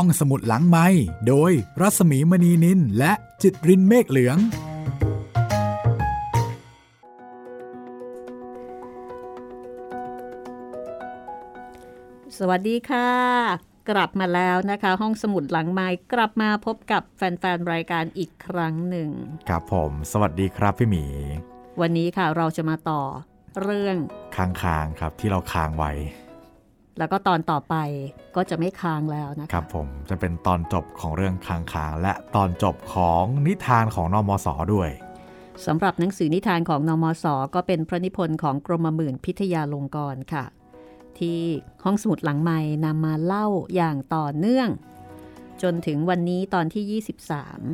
ห้องสมุดหลังไม้โดยรัสมีมณีนินและจิตรินเมฆเหลือง สวัสดีค่ะ กลับมาแล้วนะคะ ห้องสมุดหลังไม้กลับมาพบกับแฟนๆ รายการอีกครั้งหนึ่ง ครับผม สวัสดีครับพี่หมี วันนี้ค่ะเราจะมาต่อเรื่องค้างๆครับที่เราค้างไว้ แล้วก็ตอนต่อไปก็จะไม่ค้างแล้วนะคะครับผมจะเป็นตอนจบของเรื่องค้างๆและตอนจบของนิทานของนอมศด้วยสำหรับหนังสือนิทานของนมศก็เป็นพระนิพนธ์ของกรมหมื่นพิทยาลงกรณ์ค่ะ ที่ห้องสมุดหลังใหม่นำมาเล่าอย่างต่อเนื่อง จนถึงวันนี้ตอนที่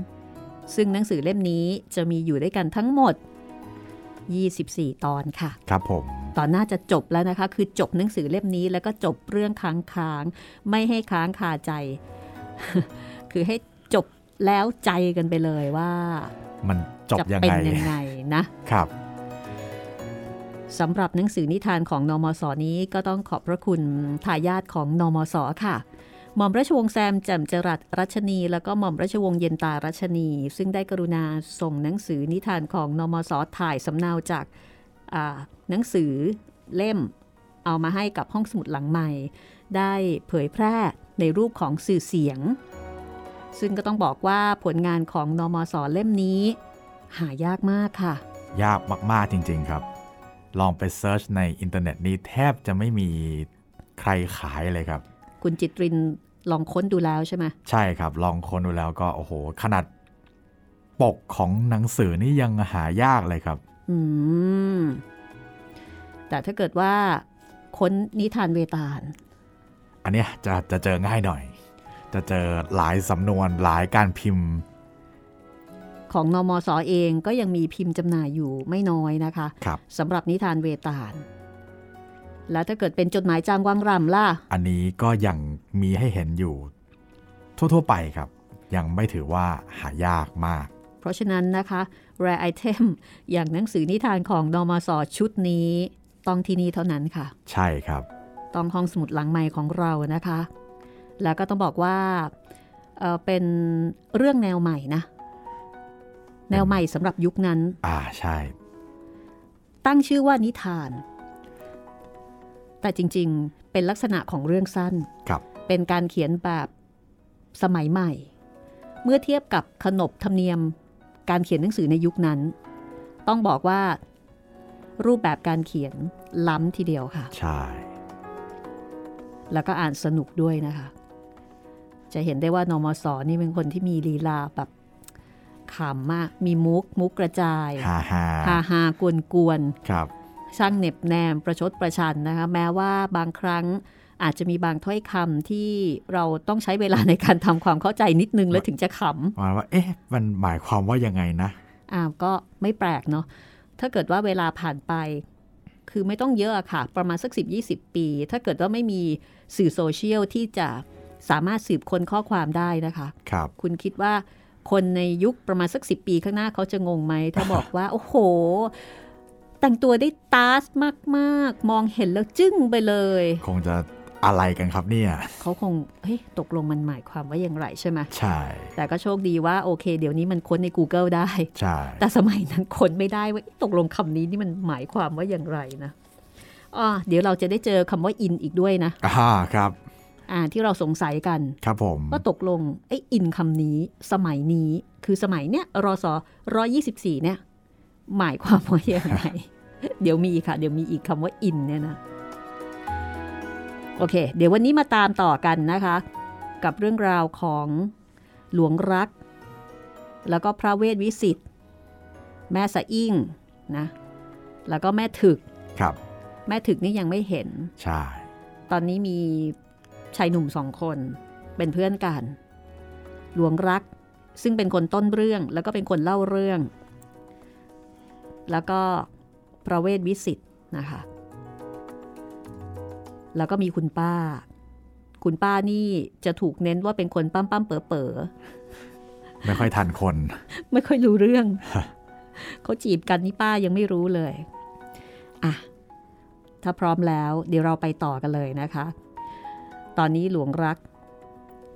23 ซึ่งหนังสือเล่มนี้จะมีอยู่ด้วยกันทั้งหมด 24 ตอนค่ะ ครับผม ตอนน่าจะจบแล้วนะคะ คือจบหนังสือเล่มนี้ แล้วก็จบเรื่องค้างค้างๆไม่ให้ค้างคาใจ คือให้จบแล้วใจกันไปเลยว่า มันจบจะยังเป็นไงยังไงนะครับสำหรับหนังสือนิทานของนมศนี้ก็ต้องขอบพระคุณทายาทของนมศค่ะหม่อมราชวงศ์แซมแจ่มจรัสรัชนี แล้วก็หม่อมราชวงศ์เย็นตารัชนี ซึ่งได้กรุณาส่งหนังสือนิทานของนมศถ่ายสำเนาจากอ่า หนังสือเล่มเอามาให้กับห้องสมุดหลังใหม่ ได้เผยแพร่ในรูปของสื่อเสียง ซึ่งก็ต้องบอกว่าผลงานของนมศเล่มนี้ หายากมากค่ะ ยากมากๆจริงๆครับ ลองไป search ในอินเทอร์เน็ตนี้แทบจะไม่มีใครขายเลยครับ คุณจิตรินลองค้นดูแล้วใช่ไหมใช่ครับ ลองค้นดูแล้วก็โอ้โห ขนาดปกของหนังสือนี่ยังหายากเลยครับ อืม แต่ถ้าเกิดว่าค้นนิทานเวตาล อันเนี้ยจะจะเจอง่ายหน่อย จะเจอหลายสำนวนหลายการพิมพ์ ของนมสอเองก็ยังมีพิมพ์จำหน่ายอยู่ไม่น้อยนะคะครับสำหรับนิทานเวตาล แล้วถ้าเกิดเป็นจดหมายจางวังรำล่ะ อันนี้ก็ยังมีให้เห็นอยู่ ทั่ว ๆ ไปครับ ยังไม่ถือว่าหายากมาก เพราะฉะนั้นนะคะ rare item อย่างหนังสือนิทานของนมสชุดนี้ ต้องที่นี่เท่านั้นค่ะ ใช่ครับ ต้องห้องสมุดหลังใหม่ของเรานะคะ แล้วก็ต้องบอกว่าเอ่อเป็นเรื่องแนวใหม่นะ แนวใหม่สำหรับยุคนั้น อ่าใช่ ตั้งชื่อว่านิทาน แต่จริงๆเป็นลักษณะของเรื่องสั้นครับเป็นการเขียนแบบสมัยใหม่ เมื่อเทียบกับขนบธรรมเนียม การเขียนหนังสือในยุคนั้น ต้องบอกว่ารูปแบบการเขียนล้ำทีเดียวค่ะ ใช่ แล้วก็อ่านสนุกด้วยนะคะ จะเห็นได้ว่านมสนี่เป็นคนที่มีลีลาแบบขำมาก มีมุก มุกกระจายฮ่าฮ่าฮาฮากวนกวนๆครับ ช่างเหน็บแนมประชดประชันนะคะ แม้ว่าบางครั้ง อาจจะมีบางถ้อยคำที่เราต้องใช้เวลาในการทำความเข้าใจนิดนึงแล้วถึงจะขมาว่าเอ๊ะมันหมายความว่ายังไงนะำอ้าวก็ไม่แปลกเนาะถ้าเกิดว่าเวลาผ่านไป คือไม่ต้องเยอะอะค่ะ ประมาณสัก 10-20 ปี ถ้าเกิดว่าไม่มีสื่อโซเชียลที่จะสามารถสืบค้นข้อความได้นะคะครับคุณคิดว่าคนในยุคประมาณสักสิปีข้างหน้าเขาจะงงไหม ถ้าบอกว่า โอ้โห แต่งตัวได้ตาสมาก ๆ มองเห็นแล้วจึ้งไปเลย คงจะ อะไรกันครับเนี่ยเขาคงเฮ้ยตกลงมันหมายความว่าอย่างไรใช่ไหมใช่ แต่ก็โชคดีว่าโอเค เดี๋ยวนี้มันค้นใน Google ได้ใช่แต่สมัยนั้นค้นไม่ได้ว่าตกลงคำนี้นี่มันหมายความว่าอย่างไรนะอ่าเดี๋ยวเราจะได้เจอคำว่าอินอีกด้วยนะอ่าครับอ่าที่เราสงสัยกันครับผมว่าตกลงไอ้อินคำนี้สมัยนี้คือสมัยเนี้ยรอสร้อยี่สิบสี่เนี่ยหมายความว่าอย่างไรเดี๋ยวมีค่ะ เดี๋ยวมีอีกคำว่าอินเนี่ยนะ โอเค เดี๋ยววันนี้มาตามต่อกันนะคะ กับเรื่องราวของหลวงรัก แล้วก็พระเวทวิสิตรแม่สะอิ่งนะแล้วก็แม่ถึกครับ แม่ถึกนี่ยังไม่เห็น ใช่ ตอนนี้มีชายหนุ่มสองคนเป็นเพื่อนกัน หลวงรักซึ่งเป็นคนต้นเรื่องแล้วก็เป็นคนเล่าเรื่อง แล้วก็พระเวทวิสิตรนะคะ แล้วก็มีคุณป้า คุณป้านี่จะถูกเน้นว่าเป็นคนปั้มปั้มๆเป๋อเป๋อไม่ค่อยทันคนๆไม่ค่อยรู้เรื่อง เขาจีบกันนี่ป้ายังไม่รู้เลยอะถ้าพร้อมแล้วเดี๋ยวเราไปต่อกันเลยนะคะ ตอนนี้หลวงรัก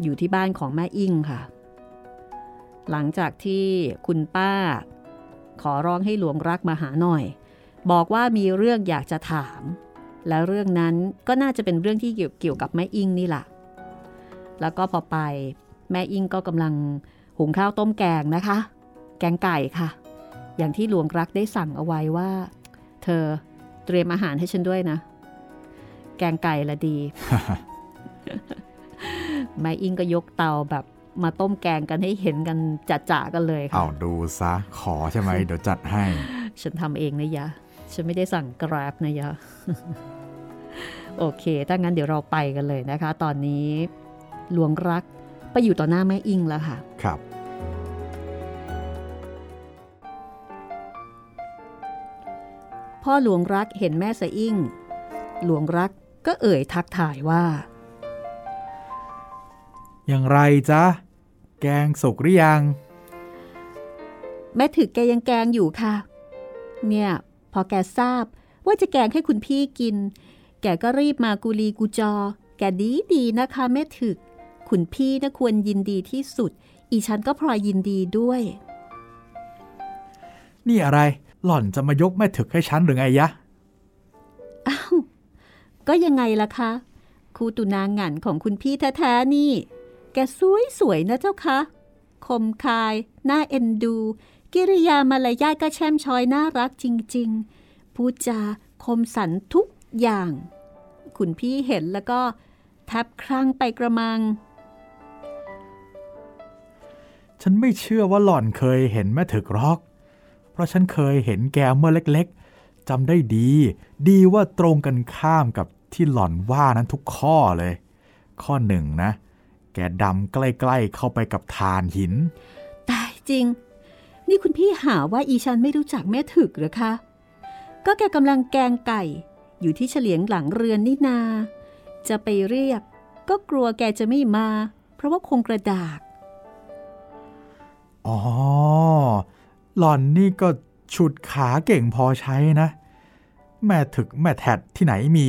อยู่ที่บ้านของแม่อิ่งค่ะ หลังจากที่คุณป้า ขอร้องให้หลวงรักมาหาหน่อย บอกว่ามีเรื่องอยากจะถาม และเรื่องนั้นก็น่าจะเป็นเรื่องที่เกี่ยวเกี่ยวกับแม่อิ่งนี่แหละแล้วก็พอไปแม่อิ่งก็กำลังหุงข้าวต้มแกงนะคะ แกงไก่ค่ะ อย่างที่หลวงรักได้สั่งเอาไว้ว่า เธอเตรียมอาหารให้ฉันด้วยนะ แกงไก่ละดี แม่อิงก็ยกเตาแบบมาต้มแกงกันให้เห็นกันจะๆกันเลยค่ะ เอาดูซะ ขอใช่ไหม เดี๋ยวจัดให้ ฉันทำเองนะยะ ฉันไม่ได้สั่งกราบนะยะ โอเค ถ้างั้นเดี๋ยวเราไปกันเลยนะคะ ตอนนี้หลวงรักไปอยู่ต่อหน้าแม่อิงแล้วค่ะ ครับ พ่อหลวงรักเห็นแม่สะอิ่ง หลวงรักก็เอ่ยทักทายว่า อย่างไรจ๊ะ แกงสุกหรือยัง แม่ถึกแกยังแกงอยู่ค่ะ เนี่ยพ อแกทราบ ว่าจะแกงให้คุณพี่กิน แกก็รีบมากุลีกูจอ แกดีดีนะคะแม่ถึก คุณพี่นะควรยินดีที่สุด อีฉันก็พลอยยินดีด้วย นี่อะไร หล่อนจะมายกแม่ถึกให้ฉันหรือไงยะ อ้าว ก็ยังไงล่ะคะครูตุนางหงันของคุณพี่แท้ๆนี่ แกสวยสวยๆนะเจ้าคะ คมคาย น่าเอ็นดู กิริยามารยาทก็แช่มช้อยน่ารักจริง ๆ พูดจาคมสันทุกอย่าง คุณพี่เห็นแล้วก็แทบคลั่งไปกระมัง ฉันไม่เชื่อว่าหล่อนเคยเห็นแม่ถึกหรอก เพราะฉันเคยเห็นแกเมื่อเล็กๆจำได้ดี ดีว่าตรงกันข้ามกับที่หล่อนว่านั้นทุกข้อเลย ข้อหนึ่งนะ แกดำใกล้ๆเข้าไปกับฐานหิน ตายจริง นี่คุณพี่หาว่าอีชันไม่รู้จักแม่ถึกเหรือคะ ก็แกกำลังแกงไก่ อยู่ที่เฉลียงหลังเรือนนี่นา จะไปเรียก ก็กลัวแกจะไม่มา เพราะว่าคงกระดาก อ๋อ หล่อนนี่ก็ฉุดขาเก่งพอใช้นะ แม่ถึกแม่แทดที่ไหนมี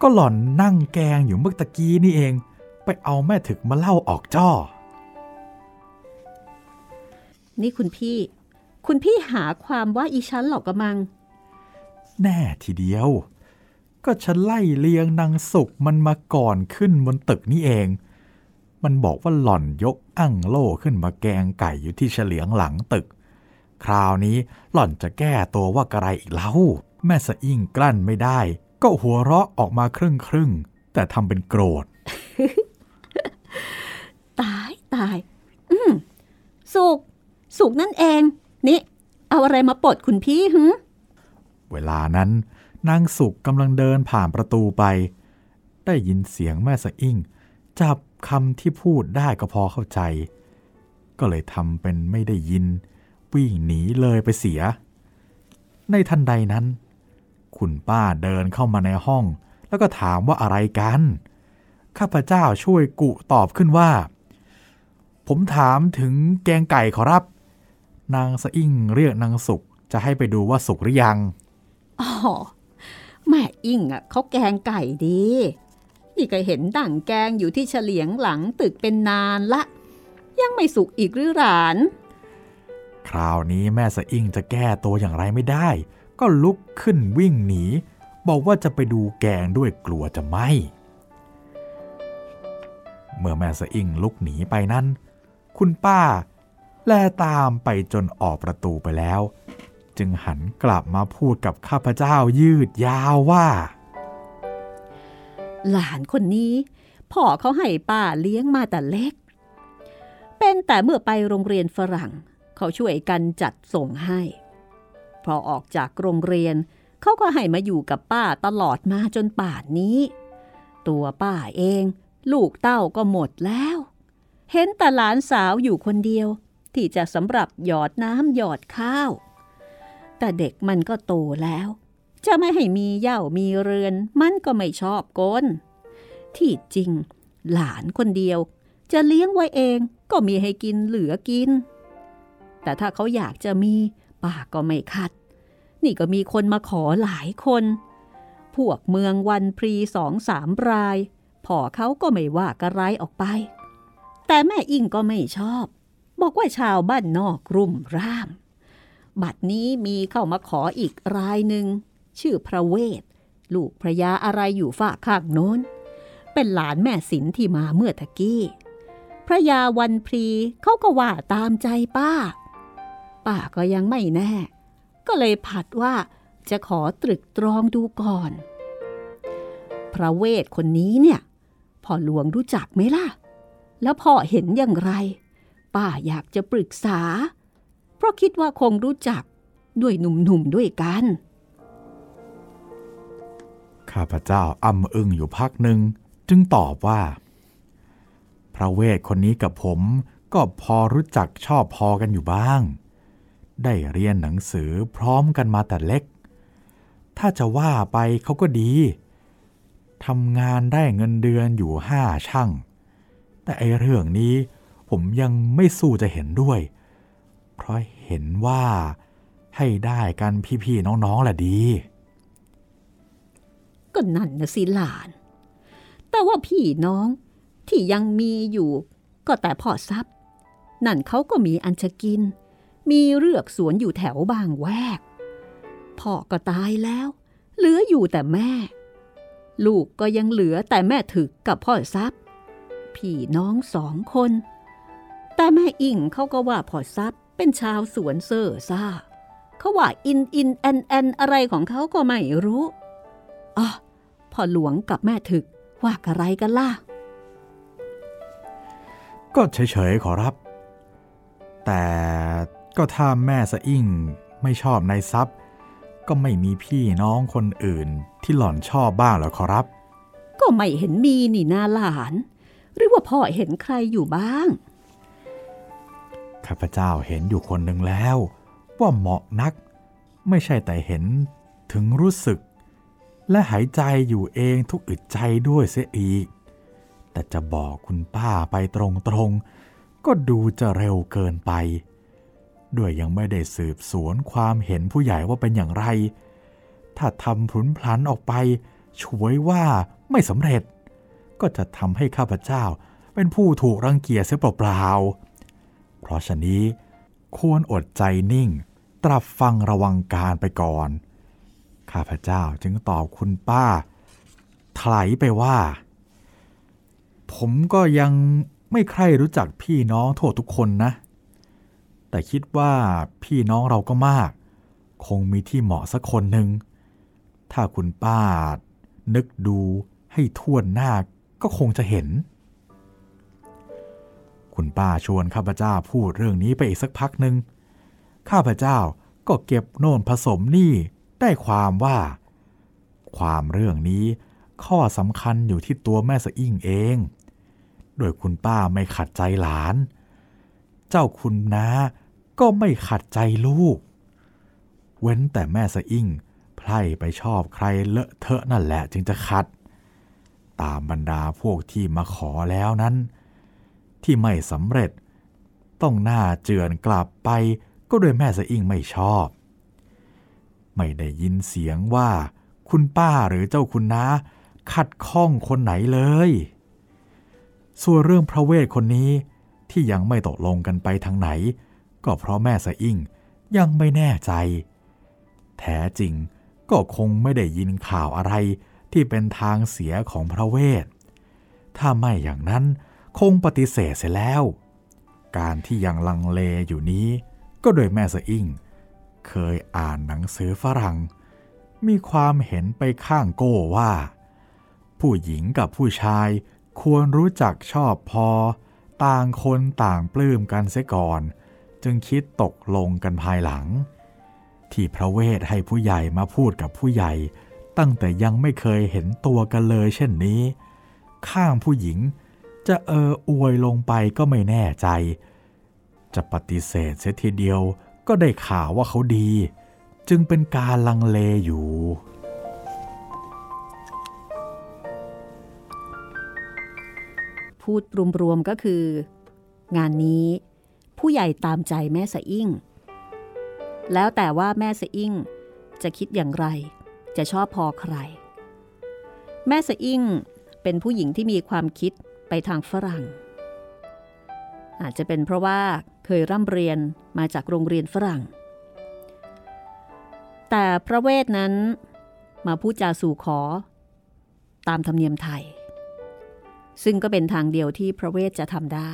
ก็หล่อนนั่งแกงอยู่เมื่อตะกี้นี่เอง ไปเอาแม่ถึกมาเล่าออกจ้อ นี่คุณพี่ คุณพี่หาความว่าอีชันหรอกกระมัง แน่ทีเดียว ก็ฉันไล่เลียงนางสุกมันมาก่อนขึ้นบนตึกนี่เอง มันบอกว่าหล่อนยกอั้งโล่ขึ้นมาแกงไก่อยู่ที่เฉลียงหลังตึก คราวนี้หล่อนจะแก้ตัวว่ากระไรอีกเล่า แม่สะอิ่งกลั้นไม่ได้ ก็หัวเราะออกมาครึ่งครึ่งๆแต่ทำเป็นโกรธ ตายตาย อืมสุก สุกนั่นเอง นี่ เอาอะไรมาปลดคุณพี่หึเวลานั้นนางสุกกำลังเดินผ่านประตูไป ได้ยินเสียงแม่สะอิ่ง จับคำที่พูดได้ก็พอเข้าใจ ก็เลยทำเป็นไม่ได้ยิน วิ่งหนีเลยไปเสีย ในทันใดนั้น คุณป้าเดินเข้ามาในห้อง แล้วก็ถามว่าอะไรกัน ข้าพเจ้าช่วยกุตอบขึ้นว่า ผมถามถึงแกงไก่ขอรับ นางสะอิ่งเรียกนางสุกจะให้ไปดูว่าสุกหรือยัง อ๋อ แม่อิ่งอะเขาแกงไก่ดี นี่ก็เห็นดั่งแกงอยู่ที่เฉลียงหลังตึกเป็นนานละ ยังไม่สุกอีกหรือหลาน คราวนี้แม่สะอิ่งจะแก้ตัวอย่างไรไม่ได้ ก็ลุกขึ้นวิ่งหนี บอกว่าจะไปดูแกงด้วยกลัวจะไหมเมื่อแม่สะอิ่งลุกหนีไปนั้น คุณป้า แลตามไปจนออกประตูไปแล้ว จึงหันกลับมาพูดกับข้าพเจ้ายืดยาวว่า หลานคนนี้พ่อเขาให้ป้าเลี้ยงมาแต่เล็ก เป็นแต่เมื่อไปโรงเรียนฝรั่ง เขาช่วยกันจัดส่งให้ พอออกจากโรงเรียน เขาก็ให้มาอยู่กับป้าตลอดมาจนป่านนี้ ตัวป้าเอง ลูกเต้าก็หมดแล้ว เห็นแต่หลานสาวอยู่คนเดียว ที่จะสำหรับหยอดน้ำหยอดข้าว แต่เด็กมันก็โตแล้ว จะไม่ให้มีเหย่ามีเรือน มันก็ไม่ชอบกนที่จริง หลานคนเดียว จะเลี้ยงไว้เองก็มีให้กินเหลือกิน แต่ถ้าเขาอยากจะมีป้าก็ไม่คัด นี่ก็มีคนมาขอหลายคน พวกเมืองวันพรีสองสามรายพ่อเขาก็ไม่ว่ากระไรออกไป แต่แม่อิงก็ไม่ชอบ บอกว่าชาวบ้านนอกรุมร่าม บัดนี้มีเข้ามาขออีกรายหนึ่ง ชื่อพระเวท ลูกพระยาอะไรอยู่ฝากข้างโน้น เป็นหลานแม่สินที่มาเมื่อตะกี้ พระยาวันพรีเขาก็ว่าตามใจป้า ป้าก็ยังไม่แน่ ก็เลยผัดว่าจะขอตรึกตรองดูก่อน พระเวทคนนี้เนี่ยพ่อหลวงรู้จักไหมล่ะ แล้วพ่อเห็นอย่างไร ป้าอยากจะปรึกษา เพราะคิดว่าคงรู้จักด้วยหนุ่มๆด้วยกัน ข้าพเจ้าอ้ำอึ้งอยู่พักหนึ่งจึงตอบว่า พระเวทคนนี้กับผมก็พอรู้จักชอบพอกันอยู่บ้าง ได้เรียนหนังสือพร้อมกันมาแต่เล็ก ถ้าจะว่าไปเขาก็ดีทำงานได้เงินเดือนอยู่ห้าช่าง แต่ไอเรื่องนี้ ผมยังไม่สู้จะเห็นด้วย เพราะเห็นว่าให้ได้กันพี่ๆน้องๆแหละดี ก็นั่นนะสิหลาน แต่ว่าพี่น้องที่ยังมีอยู่ ก็แต่พ่อทรัพย์ นั่นเขาก็มีอันจะกิน มีเรือกสวนอยู่แถวบางแวก พ่อก็ตายแล้ว เหลืออยู่แต่แม่ ลูกก็ยังเหลือแต่แม่ถึกกับพ่อทรัพย์พี่น้องสองคน แต่แม่อิงเขาก็ว่าพ่อทรัพย์เป็นชาวสวนเซ่อซ่าเขาว่าอินอินแอนแอนอะไรของเขาก็ไม่รู้อ๋อพ่อหลวงกับแม่ถึกว่าอะไรกันล่ะ ก็เฉยๆขอรับ แต่ก็ถ้าแม่สะอิ่งไม่ชอบนายทรัพย์ก็ไม่มีพี่น้องคนอื่นที่หล่อนชอบบ้างหรอขอรับ ก็ไม่เห็นมีนี่นาหลาน หรือว่าพ่อเห็นใครอยู่บ้าง ข้าพเจ้าเห็นอยู่คนหนึ่งแล้ว ว่าเหมาะนัก ไม่ใช่แต่เห็นถึงรู้สึก และหายใจอยู่เองทุกอึดใจด้วยเสียอีก แต่จะบอกคุณป้าไปตรงๆ ก็ดูจะเร็วเกินไป ด้วยยังไม่ได้สืบสวนความเห็นผู้ใหญ่ว่าเป็นอย่างไร ถ้าทำพลุนพลันออกไปช่วยว่าไม่สำเร็จ ก็จะทำให้ข้าพเจ้าเป็นผู้ถูกรังเกียจเสียเปล่าๆ เพราะฉะนี้ควรอดใจนิ่ง ตรับฟังระวังการไปก่อน ข้าพเจ้าจึงตอบคุณป้าถลายไปว่า ผมก็ยังไม่ใครรู้จักพี่น้องทั่วทุกคนนะ แต่คิดว่าพี่น้องเราก็มาก คงมีที่เหมาะสักคนหนึ่ง ถ้าคุณป้า นึกดูให้ท่วนหน้าก็คงจะเห็น คุณป้าชวนข้าพเจ้าพูดเรื่องนี้ไปอีกสักพักหนึ่งข้าพเจ้าก็เก็บโน่นผสมนี่ได้ความว่า ความเรื่องนี้ข้อสำคัญอยู่ที่ตัวแม่สะอิ่งเอง โดยคุณป้าไม่ขัดใจหลาน เจ้าคุณน้าก็ไม่ขัดใจลูก เว้นแต่แม่สะอิ่งไพร่ไปชอบใครเลอะเทอะนั่นแหละจึงจะขัด ตามบรรดาพวกที่มาขอแล้วนั้น ที่ไม่สำเร็จ ต้องหน้าเจือนกลับไปก็โดยแม่สะอิ่งไม่ชอบ ไม่ได้ยินเสียงว่า คุณป้าหรือเจ้าคุณน้าขัดข้องคนไหนเลย ส่วนเรื่องพระเวทคนนี้ที่ยังไม่ตกลงกันไปทางไหน ก็เพราะแม่สะอิ่งยังไม่แน่ใจ แท้จริงก็คงไม่ได้ยินข่าวอะไรที่เป็นทางเสียของพระเวท ถ้าไม่อย่างนั้น คงปฏิเสธเสียแล้ว การที่ยังลังเลอยู่นี้ก็โดยแม่สะอิ่ง เคยอ่านหนังสือฝรั่ง มีความเห็นไปข้างโก้ว่า ผู้หญิงกับผู้ชายควรรู้จักชอบพอ ต่างคนต่างปลื้มกันเสียก่อน จึงคิดตกลงกันภายหลัง ที่พระเวทให้ผู้ใหญ่มาพูดกับผู้ใหญ่ ตั้งแต่ยังไม่เคยเห็นตัวกันเลยเช่นนี้ ข้างผู้หญิง จะเอออวยลงไปก็ไม่แน่ใจ จะปฏิเสธเสียทีเดียวก็ได้ข่าวว่าเขาดี จึงเป็นการลังเลอยู่ พูดรวมๆก็คือ งานนี้ผู้ใหญ่ตามใจแม่สะอิ่ง แล้วแต่ว่าแม่สะอิ่งจะคิดอย่างไร จะชอบพอใคร แม่สะอิ่งเป็นผู้หญิงที่มีความคิด ทางฝรั่ง อาจจะเป็นเพราะว่าเคยร่ำเรียนมาจากโรงเรียนฝรั่ง แต่พระเวทนั้นมาพูดจาสู่ขอ ตามธรรมเนียมไทย ซึ่งก็เป็นทางเดียวที่พระเวทจะทำได้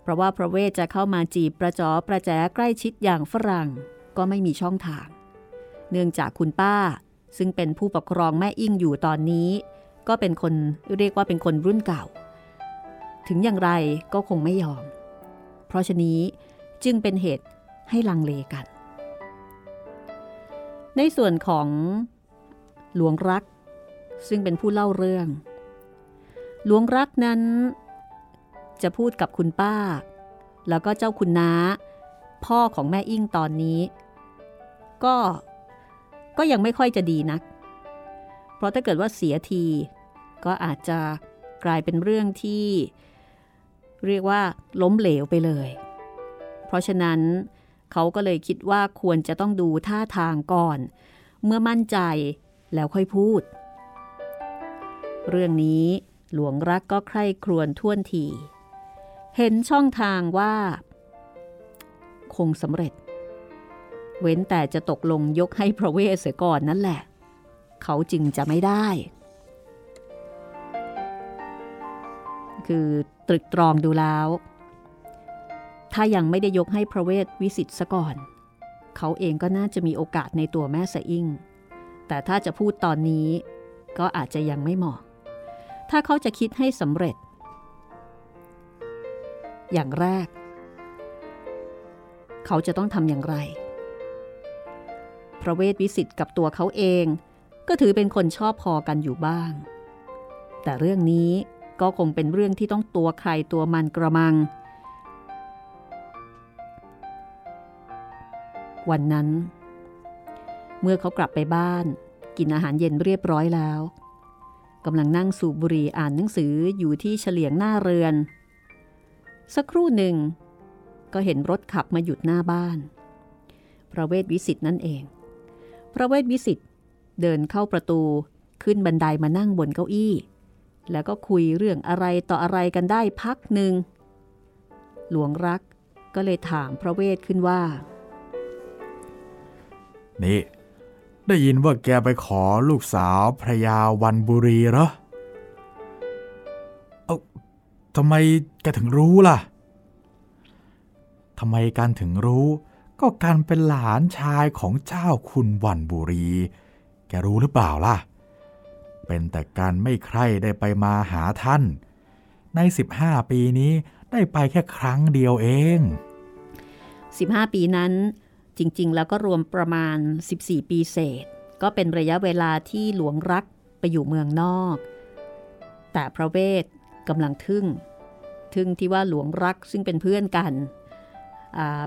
เพราะว่าพระเวทจะเข้ามาจีบประจอประแจใกล้ชิดอย่างฝรั่งก็ไม่มีช่องทาง เนื่องจากคุณป้าซึ่งเป็นผู้ปกครองแม่อิ่งอยู่ตอนนี้ ก็เป็นคนเรียกว่าเป็นคนรุ่นเก่า ถึงอย่างไรก็คงไม่ยอม เพราะฉะนี้จึงเป็นเหตุให้ลังเลกัน ในส่วนของหลวงรัก ซึ่งเป็นผู้เล่าเรื่อง หลวงรักนั้น จะพูดกับคุณป้า แล้วก็เจ้าคุณน้า พ่อของแม่อิ่งตอนนี้ ก็ก็ยังไม่ค่อยจะดีนัก เพราะถ้าเกิดว่าเสียที ก็อาจจะกลายเป็นเรื่องที่ เรียกว่าล้มเหลวไปเลย เพราะฉะนั้นเขาก็เลยคิดว่าควรจะต้องดูท่าทางก่อน เมื่อมั่นใจแล้วค่อยพูด เรื่องนี้หลวงรักก็ใคร่ครวญท่วนที เห็นช่องทางว่า คงสำเร็จ เว้นแต่จะตกลงยกให้พระเวสเสียก่อนนั่นแหละ เขาจึงจะไม่ได้ คือตรึกตรองดูแล้ว ถ้ายังไม่ได้ยกให้พระเวทวิสิตซะก่อน เขาเองก็น่าจะมีโอกาสในตัวแม่สะอิ่ง แต่ถ้าจะพูดตอนนี้ก็อาจจะยังไม่เหมาะ ถ้าเขาจะคิดให้สำเร็จ อย่างแรก เขาจะต้องทำอย่างไร พระเวทวิสิตกับตัวเขาเอง ก็ถือเป็นคนชอบพอกันอยู่บ้าง แต่เรื่องนี้ ก็คงเป็นเรื่องที่ต้องตัวใครตัวมันกระมัง วันนั้น เมื่อเขากลับไปบ้าน กินอาหารเย็นเรียบร้อยแล้วกำลังนั่งสูบบุหรี่อ่านหนังสืออยู่ที่เฉลียงหน้าเรือน สักครู่หนึ่ง ก็เห็นรถขับมาหยุดหน้าบ้าน พระเวทวิสิตนั่นเอง พระเวทวิสิตเดินเข้าประตูขึ้นบันไดามานั่งบนเก้าอี้ แล้วก็คุยเรื่องอะไรต่ออะไรกันได้พักหนึ่ง หลวงรักก็เลยถามพระเวทขึ้นว่า นี่ ได้ยินว่าแกไปขอลูกสาวพระยาวันบุรีเหรอ เอาทำไมแกถึงรู้ล่ะทำไมการถึงรู้ ก็การเป็นหลานชายของเจ้าคุณวันบุรี แกรู้หรือเปล่าล่ะเเป็นแต่การไม่ใคร่ได้ไปมาหาท่าน ใน 15 ปีนี้ได้ไปแค่ครั้งเดียวเอง 15 ปีนั้นจริง ๆ แล้วก็รวมประมาณ 14 ปีเศษ ก็เป็นระยะเวลาที่หลวงรักไปอยู่เมืองนอก แต่พระเวทกำลังทึ่ง ทึ่งที่ว่าหลวงรักซึ่งเป็นเพื่อนกัน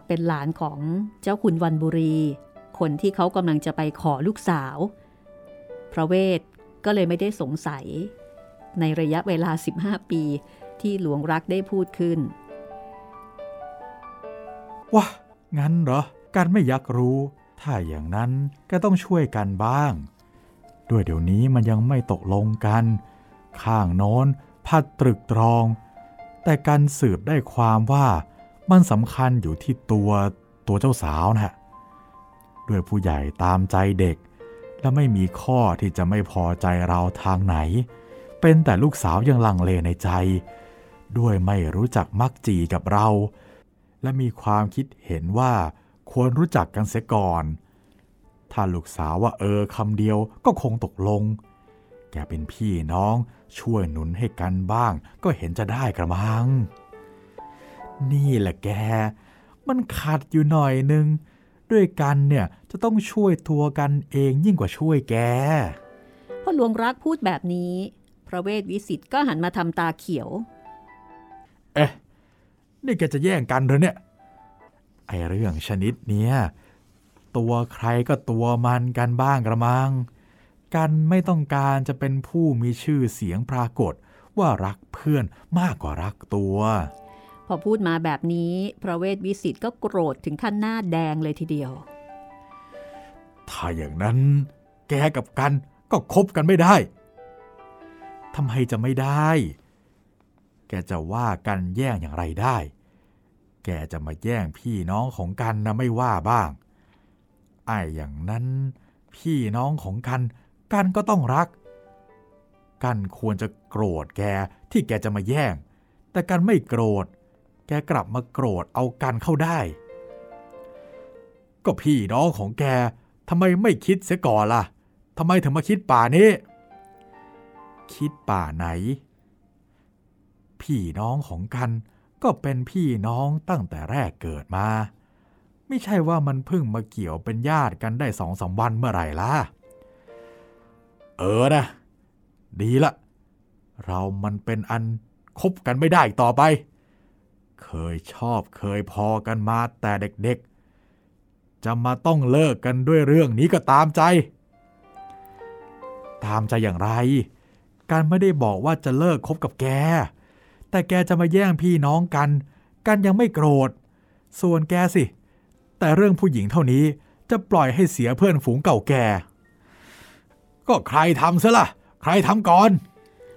เป็นหลานของเจ้าคุณวันบุรี คนที่เขากำลังจะไปขอลูกสาว พระเวท ก็เลยไม่ได้สงสัย ในระยะเวลา 15 ปีที่หลวงรักได้พูดขึ้นว้างั้นเหรอการไม่อยากรู้ ถ้าอย่างนั้นก็ต้องช่วยกันบ้าง ด้วยเดี๋ยวนี้มันยังไม่ตกลงกัน ข้างโน้นพัดตรึกตรอง แต่การสืบได้ความว่ามันสำคัญอยู่ที่ตัวตัวเจ้าสาวนะด้วยผู้ใหญ่ตามใจเด็ก และไม่มีข้อที่จะไม่พอใจเราทางไหน เป็นแต่ลูกสาวยังลังเลในใจ ด้วยไม่รู้จักมักจีกับเรา และมีความคิดเห็นว่าควรรู้จักกันเสียก่อน ถ้าลูกสาวว่าเออคำเดียวก็คงตกลง แกเป็นพี่น้องช่วยหนุนให้กันบ้าง ก็เห็นจะได้กระมัง นี่แหละแก มันขาดอยู่หน่อยนึง ด้วยกันเนี่ยจะต้องช่วยตัวกันเองยิ่งกว่าช่วยแกพอหลวงรักพูดแบบนี้ พระเวทวิสิตก็หันมาทำตาเขียว เอ๊ะ นี่แกจะแย่งกันเหรอเนี่ย ไอเรื่องชนิดเนี้ยตัวใครก็ตัวมันกันบ้างกระมัง กันไม่ต้องการจะเป็นผู้มีชื่อเสียงปรากฏว่ารักเพื่อนมากกว่ารักตัว พอพูดมาแบบนี้พระเวทวิสิตก็โกรธถึงขั้นหน้าแดงเลยทีเดียว ถ้าอย่างนั้นแกกับกันก็คบกันไม่ได้ทำไมจะไม่ได้ แกจะว่ากันแย่งอย่างไรได้ แกจะมาแย่งพี่น้องของกันนะไม่ว่าบ้าง ไอ้อย่างนั้น พี่น้องของกัน กันก็ต้องรัก กันควรจะโกรธแกที่แกจะมาแย่ง แต่กันไม่โกรธ แกกลับมาโกรธเอากันเข้าได้ ก็พี่น้องของแกทำไมไม่คิดเสียก่อนล่ะทำไมถึงมาคิดป่านี้ คิดป่าไหน พี่น้องของกันก็เป็นพี่น้องตั้งแต่แรกเกิดมา ไม่ใช่ว่ามันเพิ่งมาเกี่ยวเป็นญาติกันได้สองสาวันเมื่อไหร่ล่ะ เออนะ ดีละ เรามันเป็นอันคบกันไม่ได้ต่อไป เคยชอบเคยพอกันมาแต่เด็กๆ จะมาต้องเลิกกันด้วยเรื่องนี้ก็ตามใจ ตามใจอย่างไร การไม่ได้บอกว่าจะเลิกคบกับแก แต่แกจะมาแย่งพี่น้องกัน กันยังไม่โกรธ ส่วนแกสิ แต่เรื่องผู้หญิงเท่านี้จะปล่อยให้เสียเพื่อนฝูงเก่าแกก็ใครทำซะละ่ะ ใครทำก่อน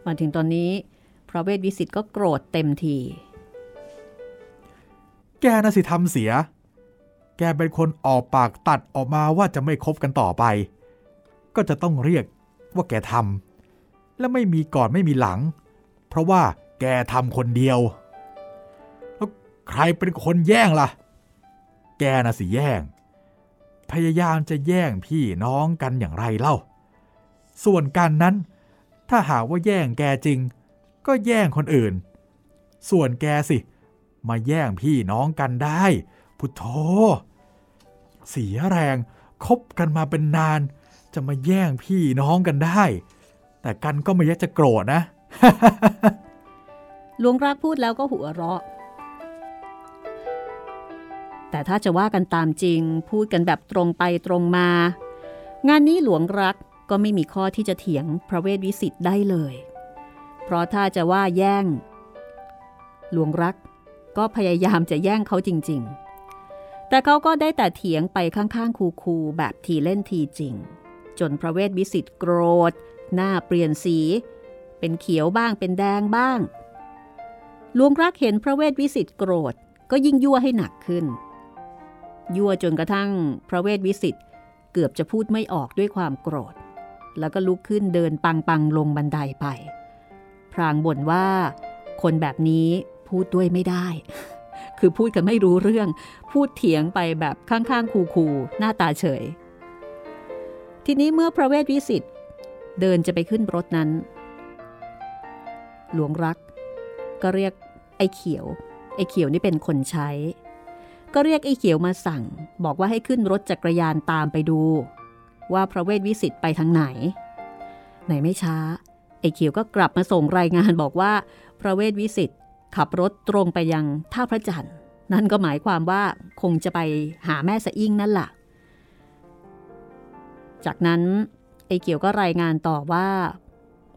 มาถึงตอนนี้พระเวทวิสิตก็โกรธเต็มที แกน่ะสิทำเสีย แกเป็นคนออกปากตัดออกมาว่าจะไม่คบกันต่อไป ก็จะต้องเรียกว่าแกทำและไม่มีก่อนไม่มีหลัง เพราะว่าแกทำคนเดียว แล้วใครเป็นคนแย่งล่ะ แกน่ะสิแย่ง พยายามจะแย่งพี่น้องกันอย่างไรเล่า ส่วนการนั้น ถ้าหากว่าแย่งแกจริง ก็แย่งคนอื่น ส่วนแกสิ มาแย่งพี่น้องกันได้ พุทโธเสียแรงคบกันมาเป็นนาน จะมาแย่งพี่น้องกันได้ แต่กันก็ไม่ยากจะโกรธนะ หลวงรักพูดแล้วก็หัวเราะ แต่ถ้าจะว่ากันตามจริง พูดกันแบบตรงไปตรงมา งานนี้หลวงรักก็ไม่มีข้อที่จะเถียงพระเวทวิสิตได้เลย เพราะถ้าจะว่าแย่ง หลวงรัก ก็พยายามจะแย่งเขาจริง ๆ แต่เขาก็ได้แต่เถียงไปข้างๆ คูๆแบบทีเล่นทีจริง จนพระเวทวิสิตโกรธ หน้าเปลี่ยนสี เป็นเขียวบ้างเป็นแดงบ้างหลวงรักเห็นพระเวทวิสิตโกรธก็ยิ่งยั่วให้หนักขึ้น ยั่วจนกระทั่งพระเวทวิสิตเกือบจะพูดไม่ออกด้วยความโกรธ แล้วก็ลุกขึ้นเดินปังปังลงบันไดไป พรางบ่นว่า คนแบบนี้ พูดด้วยไม่ได้ คือพูดกันไม่รู้เรื่อง พูดเถียงไปแบบข้างๆคูๆหน้าตาเฉย ทีนี้เมื่อพระเวทวิสิตเดินจะไปขึ้นรถนั้น หลวงรัก ก็เรียกไอ้เขียว ไอ้เขียวนี่เป็นคนใช้ ก็เรียกไอ้เขียวมาสั่ง บอกว่าให้ขึ้นรถจักรยานตามไปดู ว่าพระเวทวิสิตไปทางไหน ไหนไม่ช้าไอ้เขียวก็กลับมาส่งรายงานบอกว่า พระเวทวิสิต ขับรถตรงไปยังท่าพระจันทร์ นั่นก็หมายความว่าคงจะไปหาแม่สะอิ่งนั่นแหละจากนั้นไอ้เขียวก็รายงานต่อว่า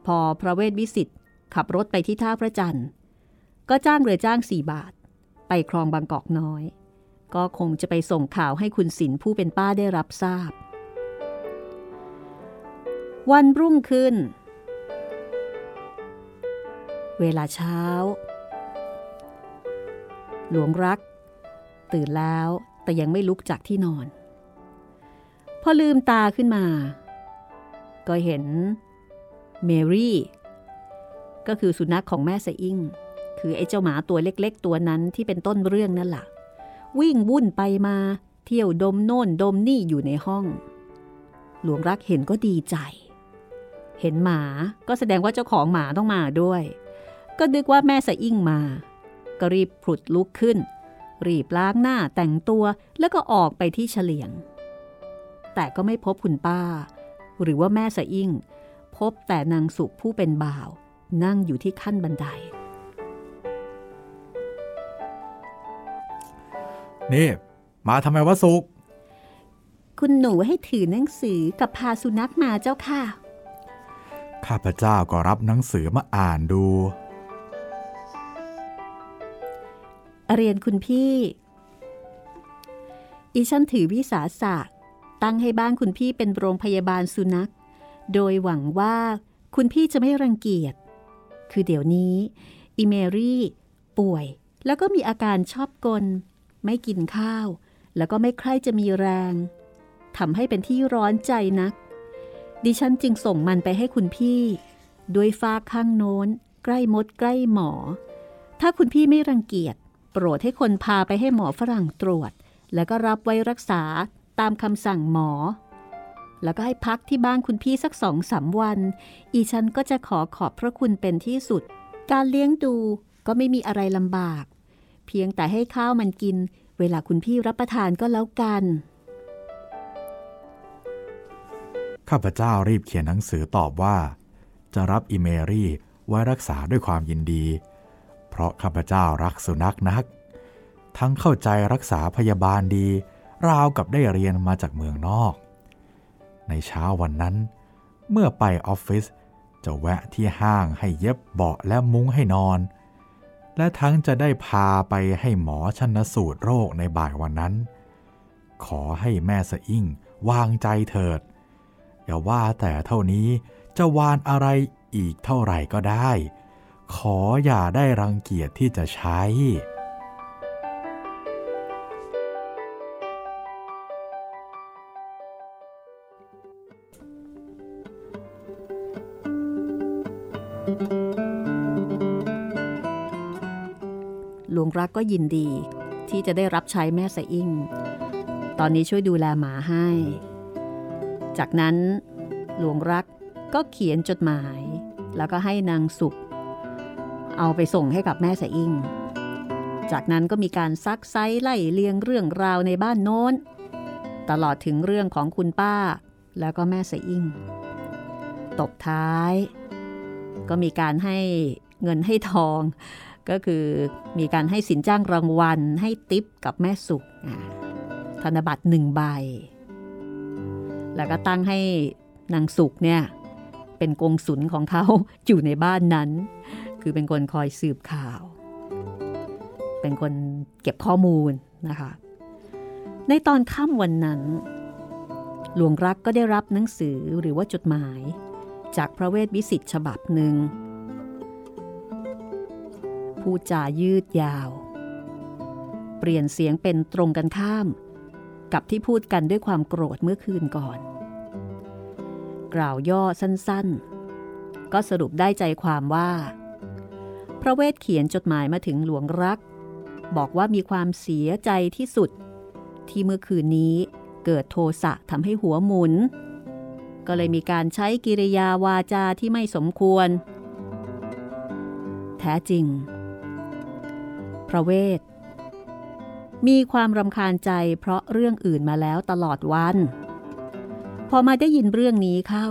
พอพระเวทวิสิตขับรถไปที่ท่าพระจันทร์ ก็จ้างเรือจ้างสี่บาท ไปคลองบางกอกน้อย ก็คงจะไปส่งข่าวให้คุณศิลผู้เป็นป้าได้รับทราบ วันรุ่งขึ้นเวลาเช้า หลวงรัก ตื่นแล้วแต่ยังไม่ลุกจากที่นอน พอลืมตาขึ้นมา ก็เห็นเมรี่ ก็คือสุนัขของแม่สะอิ่ง คือไอ้เจ้าหมาตัวเล็กๆ ตัวนั้นที่เป็นต้นเรื่องนั่นแหละวิ่งวุ่นไปมาเที่ยวดมโน่นดมนี่อยู่ในห้อง หลวงรักเห็นก็ดีใจ เห็นหมาก็แสดงว่าเจ้าของหมาต้องมาด้วย ก็ดึกว่าแม่สะอิ่งมา ก็รีบผุดลุกขึ้น รีบล้างหน้าแต่งตัวแล้วก็ออกไปที่เฉลียง แต่ก็ไม่พบคุณป้า หรือว่าแม่สะอิ่ง พบแต่นางสุขผู้เป็นบ่าว นั่งอยู่ที่ขั้นบันได นี่ มาทำไมวะสุกคุณหนูให้ถือหนังสือกับพาสุนัขมาเจ้าค่ะ ข้าพเจ้าก็รับหนังสือมาอ่านดู เรียนคุณพี่ อีฉันถือวิสาสะ ตั้งให้บ้านคุณพี่เป็นโรงพยาบาลสุนัข โดยหวังว่าคุณพี่จะไม่รังเกียจ คือเดี๋ยวนี้อิเมรี่ ป่วย แล้วก็มีอาการชอบกล ไม่กินข้าว แล้วก็ไม่ใคร่จะมีแรงทำให้เป็นที่ร้อนใจนัก ดิฉันจึงส่งมันไปให้คุณพี่ ด้วยฟ้าข้างโน้น ใกล้มดใกล้หมอ ถ้าคุณพี่ไม่รังเกียจ ปรดให้คนพาไปให้หมอฝรั่งตรวจ แล้วก็รับไว้รักษาตามคำสั่งหมอ แล้วก็ให้พักที่บ้านคุณพี่สักสองสาวัน อีฉันก็จะขอขอบพระคุณเป็นที่สุด การเลี้ยงดูก็ไม่มีอะไรลำบาก เพียงแต่ให้ข้าวมันกิน เวลาคุณพี่รับประทานก็แล้วกัน ข้าพเจ้ารีบเขียนหนังสือตอบว่า จะรับอิเมรี่ไว้รักษาด้วยความยินดี เพราะข้าพเจ้ารักสุนัขนัก ทั้งเข้าใจรักษาพยาบาลดี ราวกับได้เรียนมาจากเมืองนอก ในเช้าวันนั้น เมื่อไปออฟฟิศจะแวะที่ห้างให้เย็บเบาะและมุ้งให้นอน และทั้งจะได้พาไปให้หมอชันสูตรโรคในบ่ายวันนั้น ขอให้แม่สะอิ่งวางใจเถิด อย่าว่าแต่เท่านี้จะวานอะไรอีกเท่าไหร่ก็ได้ ขออย่าได้รังเกียจที่จะใช้ หลวงรักก็ยินดี ที่จะได้รับใช้แม่สะอิ่งตอนนี้ช่วยดูแลหมาให้ จากนั้นหลวงรักก็เขียนจดหมาย แล้วก็ให้นางสุข เอาไปส่งให้กับแม่สะอิ่ง จากนั้นก็มีการซักไซไล่เลียงเรื่องราวในบ้านโน้น ตลอดถึงเรื่องของคุณป้า แล้วก็แม่สะอิ่ง ตบท้าย ก็มีการให้เงินให้ทอง ก็คือมีการให้สินจ้างรางวัล ให้ติปกับแม่สุข ธนบัตรหนึ่งใบ แล้วก็ตั้งให้นางสุขเนี่ยเป็นกงสุนของเขาอยู่ในบ้านนั้น คือเป็นคนคอยสืบข่าว เป็นคนเก็บข้อมูลนะคะ ในตอนค่ำวันนั้น หลวงรักก็ได้รับหนังสือหรือว่าจดหมาย จากพระเวทวิสิตฉบับหนึ่งพูดจายืดยาว เปลี่ยนเสียงเป็นตรงกันข้าม กับที่พูดกันด้วยความโกรธเมื่อคืนก่อน กล่าวย่อสั้นๆ ก็สรุปได้ใจความว่า ระเวทเขียนจดหมายมาถึงหลวงรัก บอกว่ามีความเสียใจที่สุด ที่เมื่อคืนนี้เกิดโทสะทำให้หัวหมุน ก็เลยมีการใช้กิริยาวาจาที่ไม่สมควร แท้จริง พระเวท มีความรำคาญใจเพราะเรื่องอื่นมาแล้วตลอดวัน พอมาได้ยินเรื่องนี้เข้า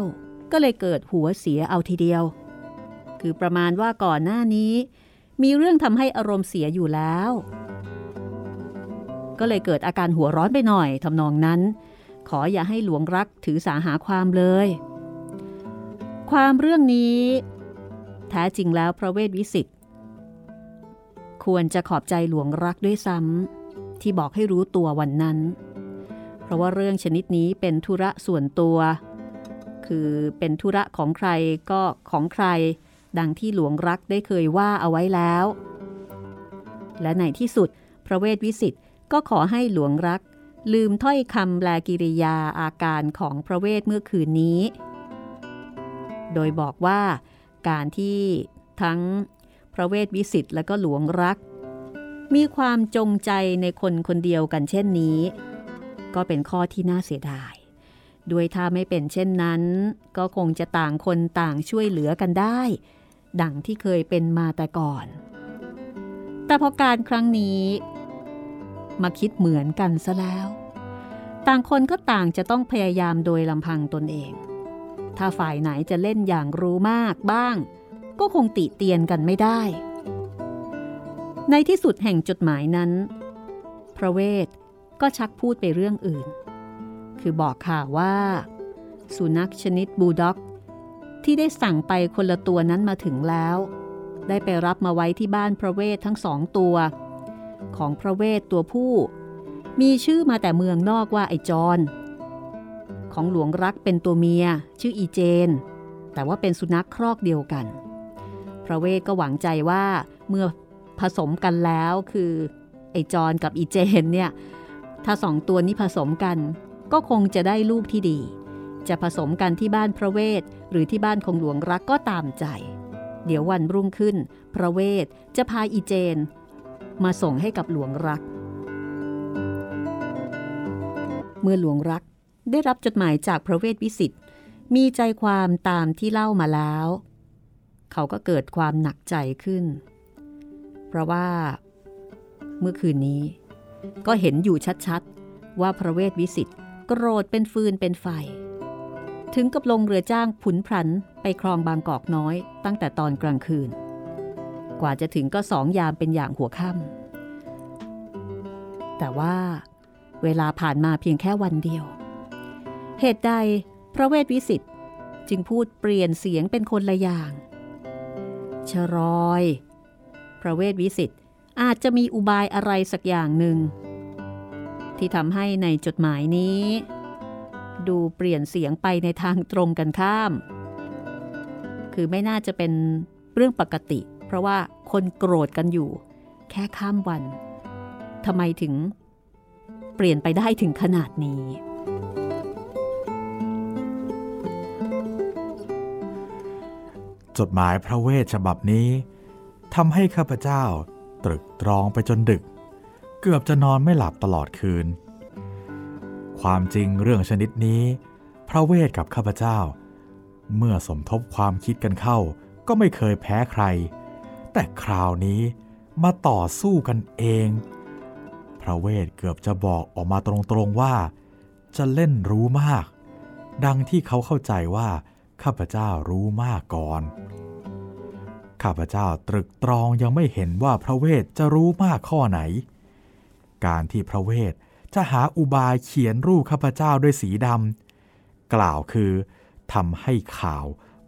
ก็เลยเกิดหัวเสียเอาทีเดียว คือประมาณว่าก่อนหน้านี้ มีเรื่องทำให้อารมณ์เสียอยู่แล้ว ก็เลยเกิดอาการหัวร้อนไปหน่อยทำนองนั้น ขออย่าให้หลวงรักถือสาหาความเลย ความเรื่องนี้ แท้จริงแล้วพระเวทวิสิตควรจะขอบใจหลวงรักด้วยซ้ำที่บอกให้รู้ตัววันนั้น เพราะว่าเรื่องชนิดนี้เป็นธุระส่วนตัว คือเป็นธุระของใครก็ของใคร ดังที่หลวงรักได้เคยว่าเอาไว้แล้ว และในที่สุด พระเวทวิสิตก็ขอให้หลวงรัก ลืมถ้อยคำแปลกิริยาอาการของพระเวทเมื่อคืนนี้ โดยบอกว่าการที่ทั้งพระเวทวิสิตและก็หลวงรัก มีความจงใจในคนคนเดียวกันเช่นนี้ ก็เป็นข้อที่น่าเสียดาย ด้วยถ้าไม่เป็นเช่นนั้น ก็คงจะต่างคนต่างช่วยเหลือกันได้ ดังที่เคยเป็นมาแต่ก่อน แต่พอการครั้งนี้ มาคิดเหมือนกันซะแล้ว ต่างคนก็ต่างจะต้องพยายามโดยลำพังตนเอง ถ้าฝ่ายไหนจะเล่นอย่างรู้มากบ้าง ก็คงติเตียนกันไม่ได้ ในที่สุดแห่งจดหมายนั้น พระเวทก็ชักพูดไปเรื่องอื่น คือบอกข่าวว่า สุนัขชนิดบูลด็อก ที่ได้สั่งไปคนละตัวนั้นมาถึงแล้ว ได้ไปรับมาไว้ที่บ้านพระเวททั้งสองตัว ของพระเวทตัวผู้ มีชื่อมาแต่เมืองนอกว่าไอจอนของหลวงรักเป็นตัวเมีย ชื่ออีเจน แต่ว่าเป็นสุนัขครอกเดียวกัน พระเวทก็หวังใจว่าเมื่อผสมกันแล้วคือไอจอนกับอีเจนเนี่ยถ้าสองตัวนี้ผสมกัน ก็คงจะได้ลูกที่ดี จะผสมกันที่บ้านพระเวท หรือที่บ้านของหลวงรักก็ตามใจ เดี๋ยววันรุ่งขึ้น พระเวทจะพาอีเจน มาส่งให้กับหลวงรัก เมื่อหลวงรักได้รับจดหมายจากพระเวทวิสิตมีใจความตามที่เล่ามาแล้ว เขาก็เกิดความหนักใจขึ้น เพราะว่า เมื่อคืนนี้ ก็เห็นอยู่ชัดๆ ว่าพระเวทวิสิตโกรธเป็นฟืนเป็นไฟ ถึงกับลงเรือจ้างผุนพรันไปคลองบางกอกน้อยตั้งแต่ตอนกลางคืน กว่าจะถึงก็สองยามเป็นอย่างหัวค่ำแต่ว่าเวลาผ่านมาเพียงแค่วันเดียว เหตุใดพระเวทวิสิตจึงพูดเปลี่ยนเสียงเป็นคนละอย่าง ชรอย พระเวทวิสิตอาจจะมีอุบายอะไรสักอย่างหนึ่ง ที่ทำให้ในจดหมายนี้ ดูเปลี่ยนเสียงไปในทางตรงกันข้าม คือไม่น่าจะเป็นเรื่องปกติ เพราะว่าคนโกรธกันอยู่ แค่ข้ามวันทำไมถึงเปลี่ยนไปได้ถึงขนาดนี้ จดหมายพระเวทฉบับนี้ทำให้ข้าพเจ้าตรึกตรองไปจนดึก เกือบจะนอนไม่หลับตลอดคืน ความจริงเรื่องชนิดนี้ พระเวทกับข้าพเจ้า เมื่อสมทบความคิดกันเข้า ก็ไม่เคยแพ้ใคร แต่คราวนี้มาต่อสู้กันเอง พระเวทเกือบจะบอกออกมาตรงๆว่า จะเล่นรู้มาก ดังที่เขาเข้าใจว่า ข้าพเจ้ารู้มากก่อน ข้าพเจ้าตรึกตรองยังไม่เห็นว่าพระเวทจะรู้มากข้อไหน การที่พระเวท จะหาอุบายเขียนรูปข้าพเจ้าด้วยสีดำกล่าวคือทำให้ข่าว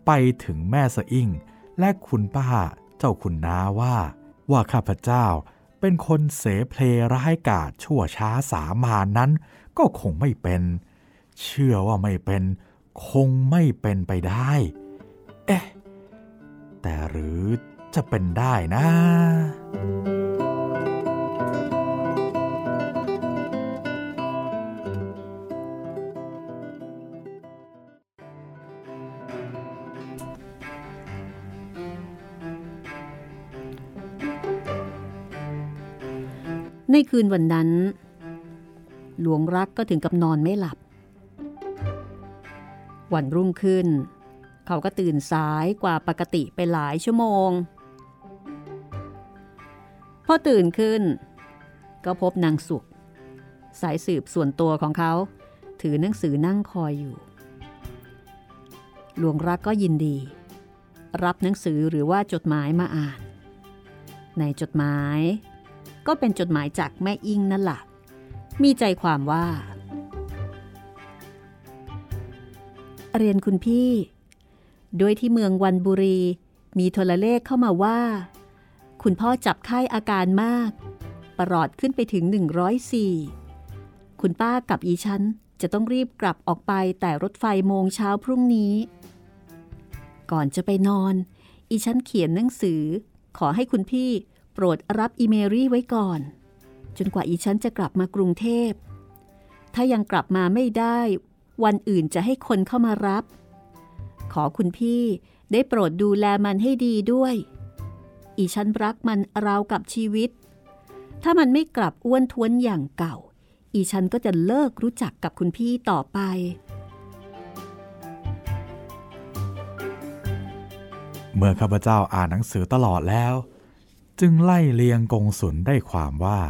ไปถึงแม่สะอิ่ง และคุณป้าเจ้าคุณน้าว่า ว่าข้าพเจ้าเป็นคนเสเพลร้ายกาจชั่วช้าสามานนั้น ก็คงไม่เป็น เชื่อว่าไม่เป็น คงไม่เป็นไปได้ เอ๊ะ แต่หรือจะเป็นได้นะ ในคืนวันนั้น หลวงรักก็ถึงกับนอนไม่หลับ วันรุ่งขึ้น เขาก็ตื่นสายกว่าปกติไปหลายชั่วโมง พอตื่นขึ้น ก็พบนางสุข สายสืบส่วนตัวของเขา ถือหนังสือนั่งคอยอยู่ หลวงรักก็ยินดี รับหนังสือหรือว่าจดหมายมาอ่าน ในจดหมาย ก็เป็นจดหมายจากแม่อิงนั่นหละมีใจความว่า เรียนคุณพี่โดยที่เมืองวันบุรี มีโทรเลขเข้ามาว่า คุณพ่อจับไข้อาการมาก ประหลอดขึ้นไปถึง 104 คุณป้ากับอีฉันจะต้องรีบกลับออกไปแต่รถไฟโมงเช้าพรุ่งนี้ ก่อนจะไปนอน อีฉันเขียนหนังสือ ขอให้คุณพี่ โปรดรับอีเมรี่ไว้ก่อน จนกว่าอีฉันจะกลับมากรุงเทพ ถ้ายังกลับมาไม่ได้ วันอื่นจะให้คนเข้ามารับ ขอคุณพี่ได้โปรดดูแลมันให้ดีด้วย อีฉันรักมันราวกับชีวิต ถ้ามันไม่กลับอ้วนท้วนอย่างเก่า อีฉันก็จะเลิกรู้จักกับคุณพี่ต่อไปเมื่อข้าพเจ้าอ่านหนังสือตลอดแล้ว จึงไล่เลียงกงสุนได้ความว่า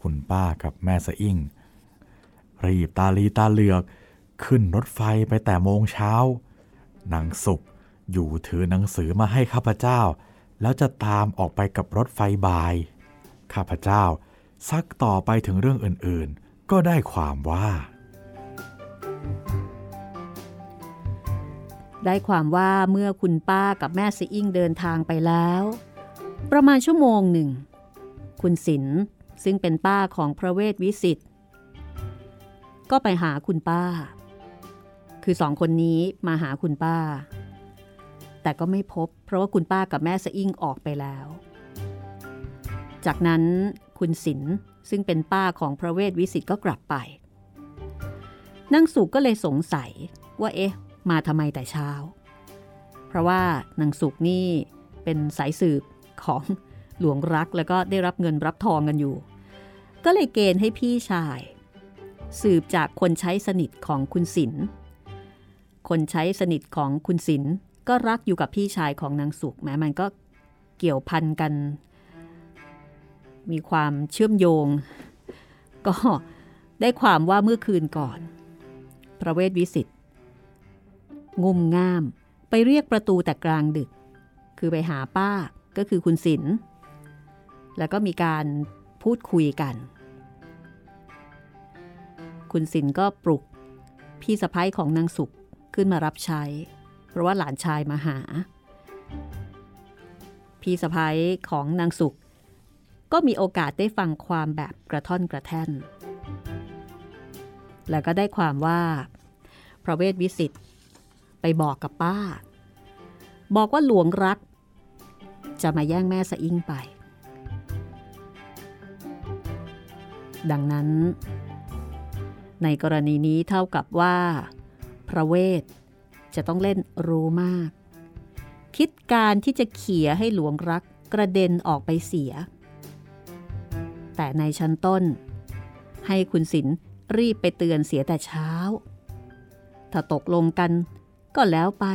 คุณป้ากับแม่สะอิ่ง รีบตาลีตาเหลือกขึ้นรถไฟไปแต่โมงเช้านางสุขอยู่ถือหนังสือมาให้ข้าพเจ้า แล้วจะตามออกไปกับรถไฟบ่าย ข้าพเจ้าซักต่อไปถึงเรื่องอื่นๆ ก็ได้ความว่า ได้ความว่าเมื่อคุณป้ากับแม่ซีอิงเดินทางไปแล้ว ประมาณชั่วโมงหนึ่ง คุณศิลซึ่งเป็นป้าของพระเวทวิสิตก็ไปหาคุณป้า คือสองคนนี้มาหาคุณป้า แต่ก็ไม่พบ เพราะว่าคุณป้ากับแม่สะอิ่งออกไปแล้ว จากนั้นคุณศิลซึ่งเป็นป้าของพระเวทวิสิตก็กลับไปนางสุกก็เลยสงสัยว่าเอ๊ะ มาทำไมแต่เช้า เพราะว่านางสุกนี่เป็นสายสืบ ของหลวงรักแล้วก็ได้รับเงินรับทองกันอยู่ ก็เลยเกณฑ์ให้พี่ชาย สืบจากคนใช้สนิทของคุณศิลคนใช้สนิทของคุณศิลก็รักอยู่กับพี่ชายของนางสุกแม้มันก็เกี่ยวพันกัน มีความเชื่อมโยง ก็ได้ความว่าเมื่อคืนก่อน พระเวทวิสิตงุมง่ามไปเรียกประตูแต่กลางดึก คือไปหาป้า ก็คือคุณศิลแล้วก็มีการพูดคุยกัน คุณศิลก็ปลุกพี่สะพ้ยของนางสุขขึ้นมารับใช้ เพราะว่าหลานชายมาหา พี่สะพ้ยของนางสุข ก็มีโอกาสได้ฟังความแบบกระท่อนกระแท่น แล้วก็ได้ความว่า พระเวทวิสิตไปบอกกับป้า บอกว่าหลวงรัก จะมาแย่งแม่สะอิ่งไป ดังนั้น ในกรณีนี้เท่ากับว่า พระเวทจะต้องเล่นรู้มาก คิดการที่จะเขี่ยให้หลวงรักกระเด็นออกไปเสีย แต่ในชั้นต้น ให้คุณศิลรีบไปเตือนเสียแต่เช้า ถ้าตกลงกันก็แล้วไป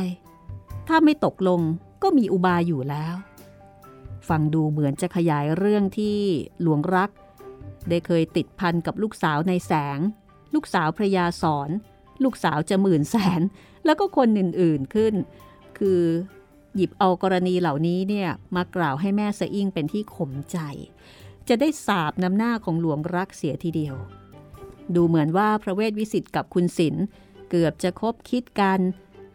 ถ้าไม่ตกลงก็มีอุบายอยู่แล้ว ฟังดูเหมือนจะขยายเรื่องที่หลวงรัก ได้เคยติดพันกับลูกสาวในแสง ลูกสาวพระยาสอน ลูกสาวจะหมื่นแสน แล้วก็คนอื่นๆขึ้น คือหยิบเอากรณีเหล่านี้เนี่ยมากล่าวให้แม่สะอิ่งเป็นที่ขมใจ จะได้สาบน้ำหน้าของหลวงรักเสียทีเดียว ดูเหมือนว่าพระเวทวิสิตกับคุณศิลเกือบจะคบคิดกัน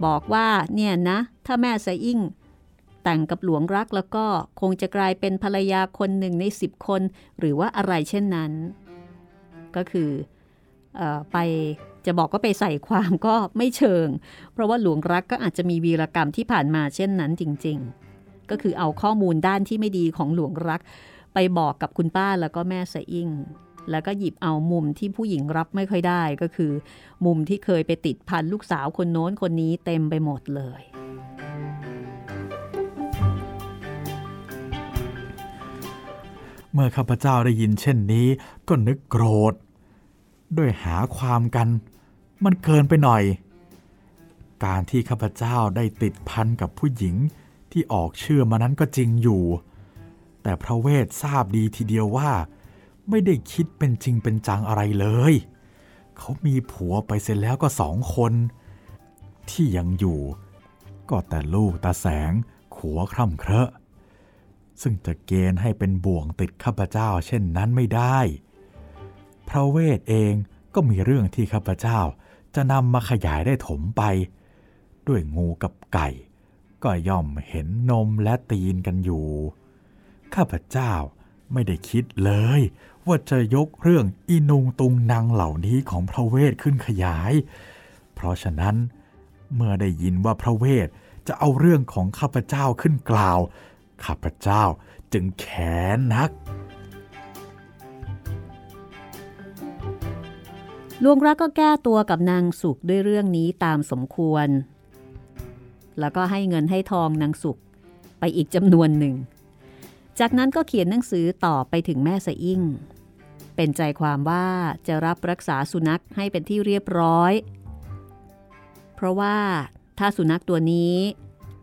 บอกว่าเนี่ยนะ ถ้าแม่สะอิ่ง แต่งกับหลวงรักแล้วก็คงจะกลายเป็นภรรยาคนหนึ่งในสิบคน หรือว่าอะไรเช่นนั้น ก็คืออไปจะบอกว่าไปใส่ความก็ไม่เชิง เพราะว่าหลวงรักก็อาจจะมีวีรกรรมที่ผ่านมาเช่นนั้นจริง ๆ ก็คือเอาข้อมูลด้านที่ไม่ดีของหลวงรัก ไปบอกกับคุณป้าแล้วก็แม่สะอิ่งแล้วก็หยิบเอามุมที่ผู้หญิงรับไม่ค่อยได้ก็คือ มุมที่เคยไปติดพันลูกสาวคนโน้นคนนี้เต็มไปหมดเลย เมื่อข้าพเจ้าได้ยินเช่นนี้ ก็นึกโกรธ ด้วยหาความกัน มันเกินไปหน่อย การที่ข้าพเจ้าได้ติดพันกับผู้หญิงที่ออกเชื่อมานั้นก็จริงอยู่ แต่พระเวททราบดีทีเดียวว่า ไม่ได้คิดเป็นจริงเป็นจังอะไรเลย เขามีผัวไปเสร็จแล้วก็สองคน ที่ยังอยู่ ก็แต่ลูกตาแสงขัวคร่ำเคราะ ซึ่งจะเกณฑ์ให้เป็นบ่วงติดข้าพเจ้าเช่นนั้นไม่ได้ พระเวทเองก็มีเรื่องที่ข้าพเจ้าจะนำมาขยายได้ถมไป ด้วยงูกับไก่ ก็ย่อมเห็นนมและตีนกันอยู่ ข้าพเจ้าไม่ได้คิดเลย ว่าจะยกเรื่องอีนุงตุงนางเหล่านี้ของพระเวทขึ้นขยาย เพราะฉะนั้นเมื่อได้ยินว่าพระเวทจะเอาเรื่องของข้าพเจ้าขึ้นกล่าว ข้าพเจ้าจึงแขนนักลวงรักก็แก้ตัวกับนางสุขด้วยเรื่องนี้ตามสมควร แล้วก็ให้เงินให้ทองนางสุขไปอีกจำนวนหนึ่ง จากนั้นก็เขียนหนังสือต่อไปถึงแม่สะอิ่ง เป็นใจความว่าจะรับรักษาสุนัขให้เป็นที่เรียบร้อย เพราะว่าถ้าสุนัขตัวนี้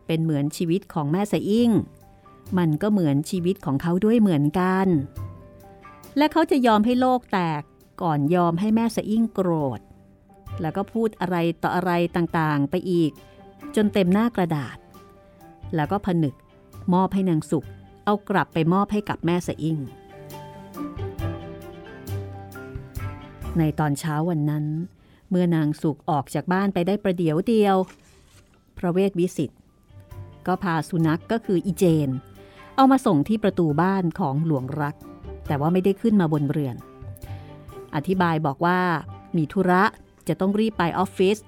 เป็นเหมือนชีวิตของแม่สะอิ่ง มันก็เหมือนชีวิตของเขาด้วยเหมือนกัน และเขาจะยอมให้โลกแตกก่อนยอมให้แม่สะอิ่งโกรธ แล้วก็พูดอะไรต่ออะไรต่างๆ ไปอีก จนเต็มหน้ากระดาษ แล้วก็ผนึกมอบให้นางสุขเอากลับไปมอบให้กับแม่สะอิ่ง ในตอนเช้าวันนั้น เมื่อนางสุกออกจากบ้านไปได้ประเดี๋ยวเดียว พระเวทวิสิตก็พาสุนัขกก็คืออีเจน เอามาส่งที่ประตูบ้านของหลวงรัก แต่ว่าไม่ได้ขึ้นมาบนเรือน อธิบายบอกว่ามีธุระจะต้องรีบไปออฟฟิศ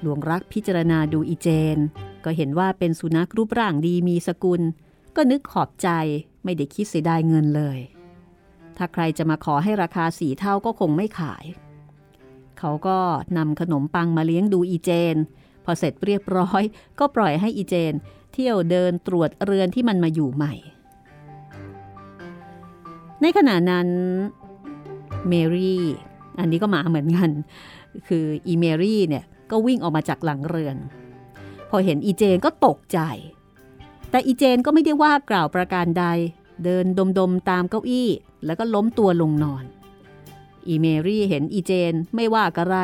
หลวงรักพิจารณาดูอีเจน ก็เห็นว่าเป็นสุนัขรูปร่างดีมีสกุล ก็นึกขอบใจไม่ได้คิดเสียดายเงินเลย ถ้าใครจะมาขอให้ราคาสีเท่าก็คงไม่ขาย เขาก็นำขนมปังมาเลี้ยงดูอีเจน พอเสร็จเรียบร้อย ก็ปล่อยให้อีเจน เที่ยวเดินตรวจเรือนที่มันมาอยู่ใหม่ ในขณะนั้นเมรี่ อันนี้ก็มาเหมือนกัน คืออีเมรี่เนี่ยก็วิ่งออกมาจากหลังเรือน พอเห็นอีเจนก็ตกใจ แต่อีเจนก็ไม่ได้ว่ากล่าวประการใด เดินดมๆตามเก้าอี้ แล้วก็ล้มตัวลงนอน อีเมรี่เห็นอีเจนไม่ว่าอะไร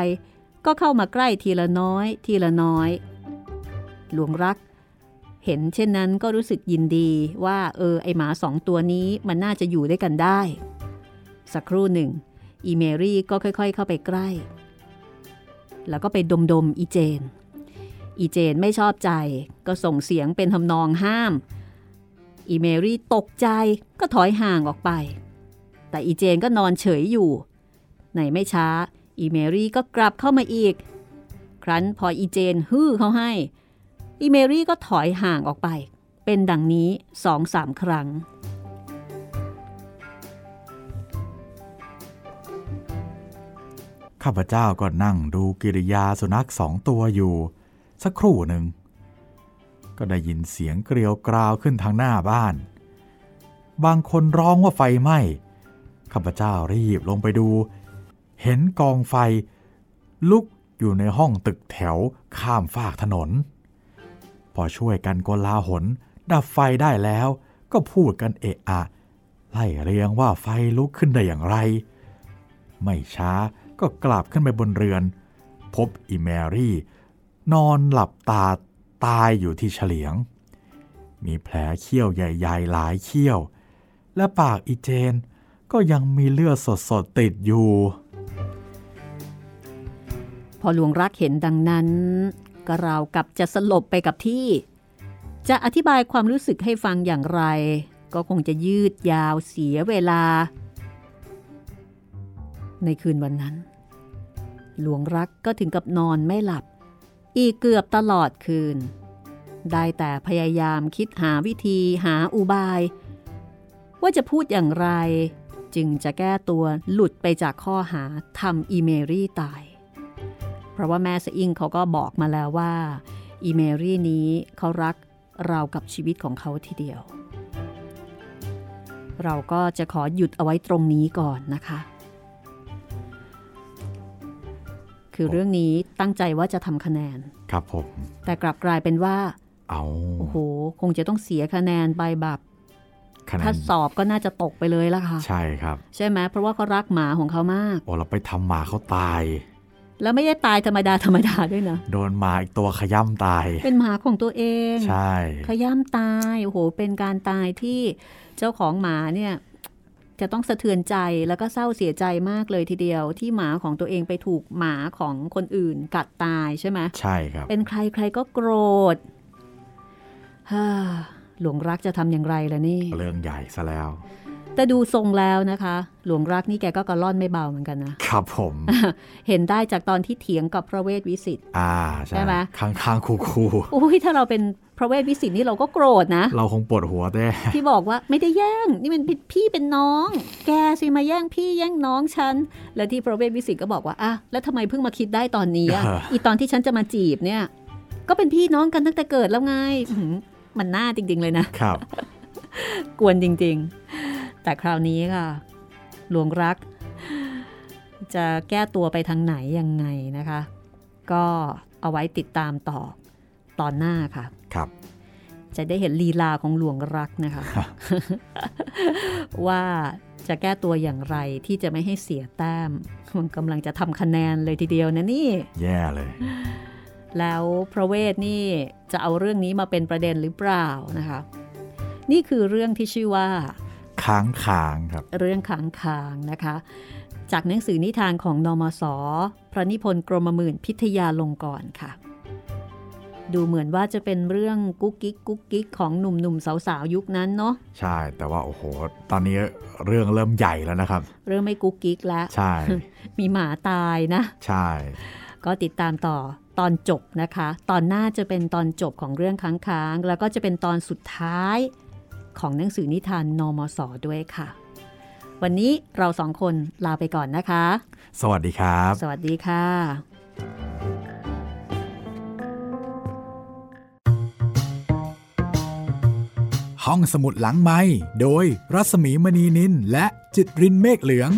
ก็เข้ามาใกล้ทีละน้อย ทีละน้อย หลวงรัก เห็นเช่นนั้นก็รู้สึกยินดีว่าเออไอหมาสองตัวนี้มันน่าจะอยู่ด้วยกันได้ สักครู่หนึ่ง อีเมรี่ก็ค่อยๆ เข้าไปใกล้ แล้วก็ไปดมๆอีเจน อีเจนไม่ชอบใจก็ส่งเสียงเป็นทำนองห้าม อีเมรี่ตกใจก็ถอยห่างออกไป แต่อีเจนก็นอนเฉยอยู่ ในไม่ช้า อีเมรี่ก็กลับเข้ามาอีก ครั้นพออีเจนฮื้อเขาให้ อีเมรี่ก็ถอยห่างออกไป เป็นดังนี้สองสามครั้ง ข้าพเจ้าก็นั่งดูกิริยาสุนัขสองตัวอยู่ สักครู่หนึ่ง ก็ได้ยินเสียงเกลียวกราวขึ้นทางหน้าบ้าน บางคนร้องว่าไฟไหม้ข้าพเจ้ารีบลงไปดู เห็นกองไฟ ลุกอยู่ในห้องตึกแถวข้ามฟากถนน พอช่วยกันกลาหน ดับไฟได้แล้วก็พูดกันเอะอะ ไล่เรียงว่าไฟลุกขึ้นได้อย่างไร ไม่ช้าก็กลับขึ้นไปบนเรือน พบอีแมรี่ นอนหลับตาตายอยู่ที่เฉลียง มีแผลเขี้ยวใหญ่ๆหลายเขี้ยว และปากอีเจนก็ยังมีเลือดสดๆติดอยู่ พอหลวงรักเห็นดังนั้น ก็ราวกับจะสลบไปกับที่ จะอธิบายความรู้สึกให้ฟังอย่างไร ก็คงจะยืดยาวเสียเวลา ในคืนวันนั้น หลวงรักก็ถึงกับนอนไม่หลับ อีกเกือบตลอดคืน ได้แต่พยายามคิดหาวิธีหาอุบาย ว่าจะพูดอย่างไร จึงจะแก้ตัวหลุดไปจากข้อหาทำอีเมรี่ตาย เพราะว่าแม่สะอิงเขาก็บอกมาแล้วว่า อีเมรี่นี้เขารักเรากับชีวิตของเขาทีเดียว เราก็จะขอหยุดเอาไว้ตรงนี้ก่อนนะคะ คือเรื่องนี้ตั้งใจว่าจะทำคะแนน ครับผม แต่กลับกลายเป็นว่า เอาโอ้โห คงจะต้องเสียคะแนนไปแบบคะแนถ้านสอบก็น่าจะตกไปเลยละค่ะ ใช่ครับ ใช่ไหมเพราะว่าเขารักหมาของเขามาก โอ้เราไปทำหมาเขาตาย แล้วไม่ได้ตายธรรมดาธรรมดาด้วยนะ โดนหมาอีกตัวขย้ำตาย เป็นหมาของตัวเอง ใช่ ขย้ำตาย โอ้โห เป็นการตายที่เจ้าของหมาเนี่ยจะต้องสะเทือนใจแล้วก็เศร้าเสียใจมากเลยทีเดียว ที่หมาของตัวเองไปถูกหมาของคนอื่นกัดตายใช่ไหมใช่ครับ เป็นใครใครก็โกรธฮ่าหลวงรักจะทำอย่างไรล่ะนี่ เรื่องใหญ่ซะแล้ว แต่ดูทรงแล้วนะคะ หลวงรักนี่แกก็กระล่อนไม่เบาเหมือนกันนะ ครับผม เห็นได้จากตอนที่เถียงกับพระเวทวิสิตอ่าใช่ใช่ไหมข้างข้างคูคูโอ้ยถ้าเราเป็นพระเวทวิสิตนี่เราก็โกรธนะ เราคงปวดหัวแน่ที่บอกว่าไม่ได้แย่ง นี่มันเป็นพี่เป็นน้อง แกสิมาแย่งพี่แย่งน้องฉัน แล้วที่พระเวทวิสิตก็บอกว่าอะแล้วทำไมเพิ่งมาคิดได้ตอนนี้อะเอออีตอนที่ฉันจะมาจีบเนี่ย ก็เป็นพี่น้องกันตั้งแต่เกิดแล้วไงอื้อหือมันน่าจริง ๆ เลยนะครับ กวนจริง ๆ แต่คราวนี้ค่ะ หลวงรัก จะแก้ตัวไปทางไหนยังไงนะคะ ก็เอาไว้ติดตามต่อตอนหน้าค่ะ ครับ จะได้เห็นลีลาของหลวงรักนะคะ ว่าจะแก้ตัวอย่างไรที่จะไม่ให้เสียแต้มมันกำลังจะทำคะแนนเลยทีเดียวนะนี่ แย่เลย แล้วพระเวทนี่จะเอาเรื่องนี้มาเป็นประเด็นหรือเปล่านะคะ นี่คือเรื่องที่ชื่อว่า ค้างคางครับ เรื่องขังคางนะคะ จากหนังสือนิทานของนอมศพระนิพนธ์กรมหมื่นพิทยาลงกรณ์ค่ะ ดูเหมือนว่าจะเป็นเรื่องกุ๊กกิ๊กกุ๊กกิ๊กของหนุ่มๆสาวๆยุคนั้นเนาะใช่แต่ว่าโอ้โห ตอนนี้เรื่องเริ่มใหญ่แล้วนะครับ เริ่มไม่กุ๊กกิ๊กแล้วใช่ มีหมาตายนะ ใช่ ก็ติดตามต่อตอนจบนะคะ ตอนหน้าจะเป็นตอนจบของเรื่องค้างๆแล้วก็จะเป็นตอนสุดท้าย ของหนังสือนิทานนมสด้วยค่ะ วันนี้เราสองคนลาไปก่อนนะคะ สวัสดีครับ สวัสดีค่ะ ห้องสมุดหลังไม้โดยรัสมีมณีนินและจิตรินเมฆเหลือง